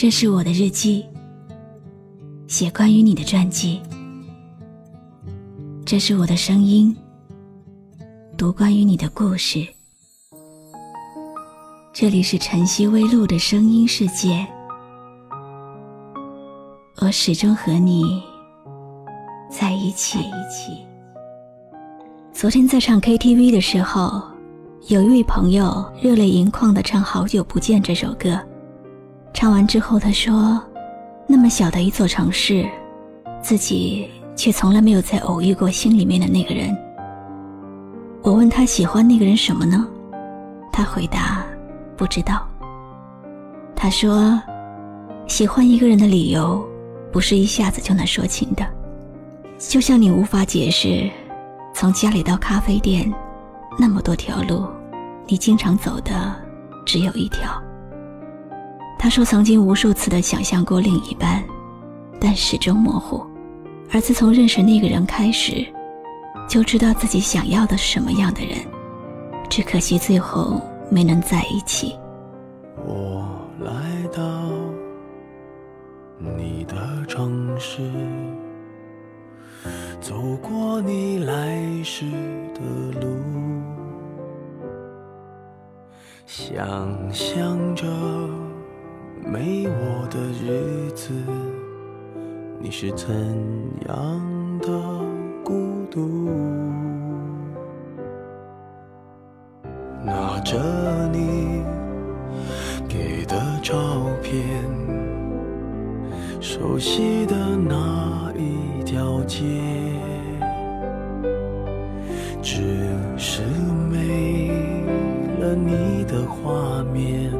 这是我的日记，写关于你的传记。这是我的声音，读关于你的故事。这里是晨曦微露的声音世界，我始终和你在一起。昨天在唱 KTV 的时候，有一位朋友热泪盈眶的唱《好久不见》这首歌。唱完之后，他说：“那么小的一座城市，自己却从来没有再偶遇过心里面的那个人。”我问他喜欢那个人什么呢？他回答：“不知道。”他说：“喜欢一个人的理由，不是一下子就能说清的。就像你无法解释，从家里到咖啡店，那么多条路，你经常走的只有一条。”他说：“曾经无数次的想象过另一半，但始终模糊。而自从认识那个人开始，就知道自己想要的是什么样的人。只可惜最后没能在一起。”我来到你的城市，走过你来时的路，想象着。没我的日子，你是怎样的孤独？拿着你给的照片，熟悉的那一条街，只是没了你的画面。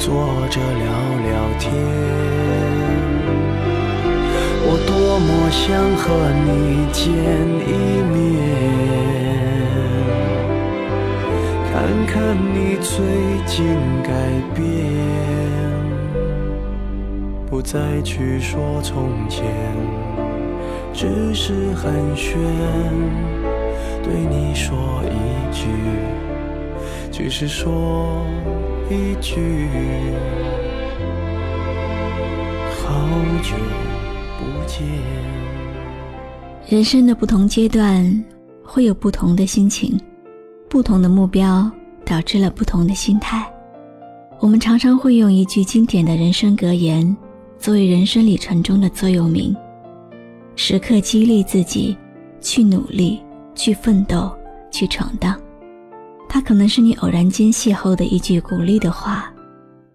坐着聊聊天，我多么想和你见一面，看看你最近改变，不再去说从前，只是寒暄，对你说一句，只是说。一句好久不见。人生的不同阶段会有不同的心情，不同的目标导致了不同的心态。我们常常会用一句经典的人生格言作为人生里程中的座右铭，时刻激励自己去努力、去奋斗、去闯荡。它可能是你偶然间邂逅的一句鼓励的话，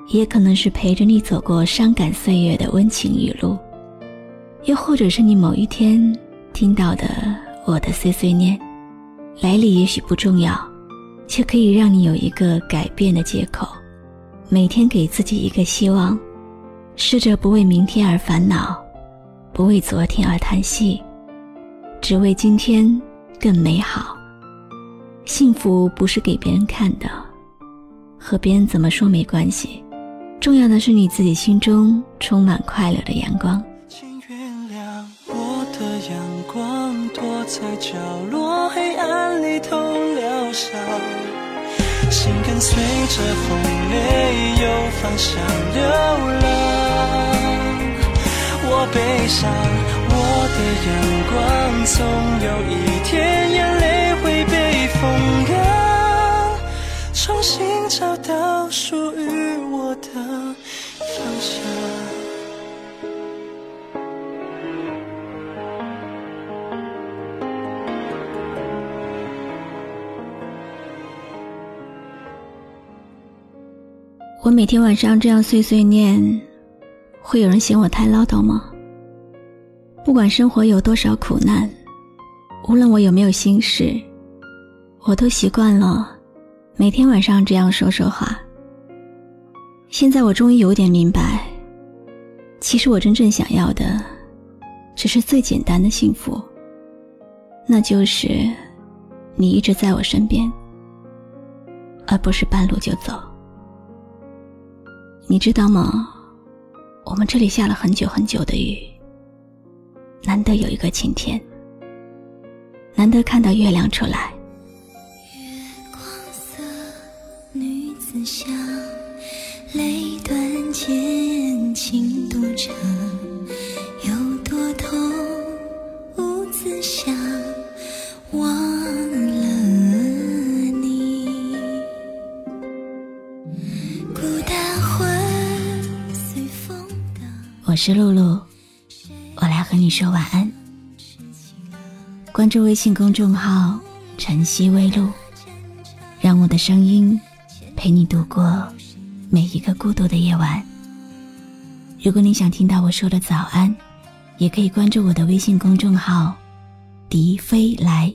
也可能是陪着你走过伤感岁月的温情语录，又或者是你某一天听到的我的碎碎念。来历也许不重要，却可以让你有一个改变的借口。每天给自己一个希望，试着不为明天而烦恼，不为昨天而叹息，只为今天更美好。幸福不是给别人看的，和别人怎么说没关系，重要的是你自己心中充满快乐的阳光。请原谅我的阳光躲在角落，黑暗里偷疗伤，心跟随着风没有方向流浪。我悲伤，我的阳光，总有一天眼泪重新找到属于我的方向。我每天晚上这样碎碎念，会有人嫌我太唠叨吗？不管生活有多少苦难，无论我有没有心事。我都习惯了，每天晚上这样说说话。现在我终于有点明白，其实我真正想要的，只是最简单的幸福，那就是你一直在我身边，而不是半路就走。你知道吗？我们这里下了很久很久的雨，难得有一个晴天，难得看到月亮出来。忘了你。孤单魂随风荡。我是露露，我来和你说晚安。关注微信公众号“晨曦微露”，让我的声音陪你度过每一个孤独的夜晚。如果你想听到我说的早安，也可以关注我的微信公众号“笛飞来”。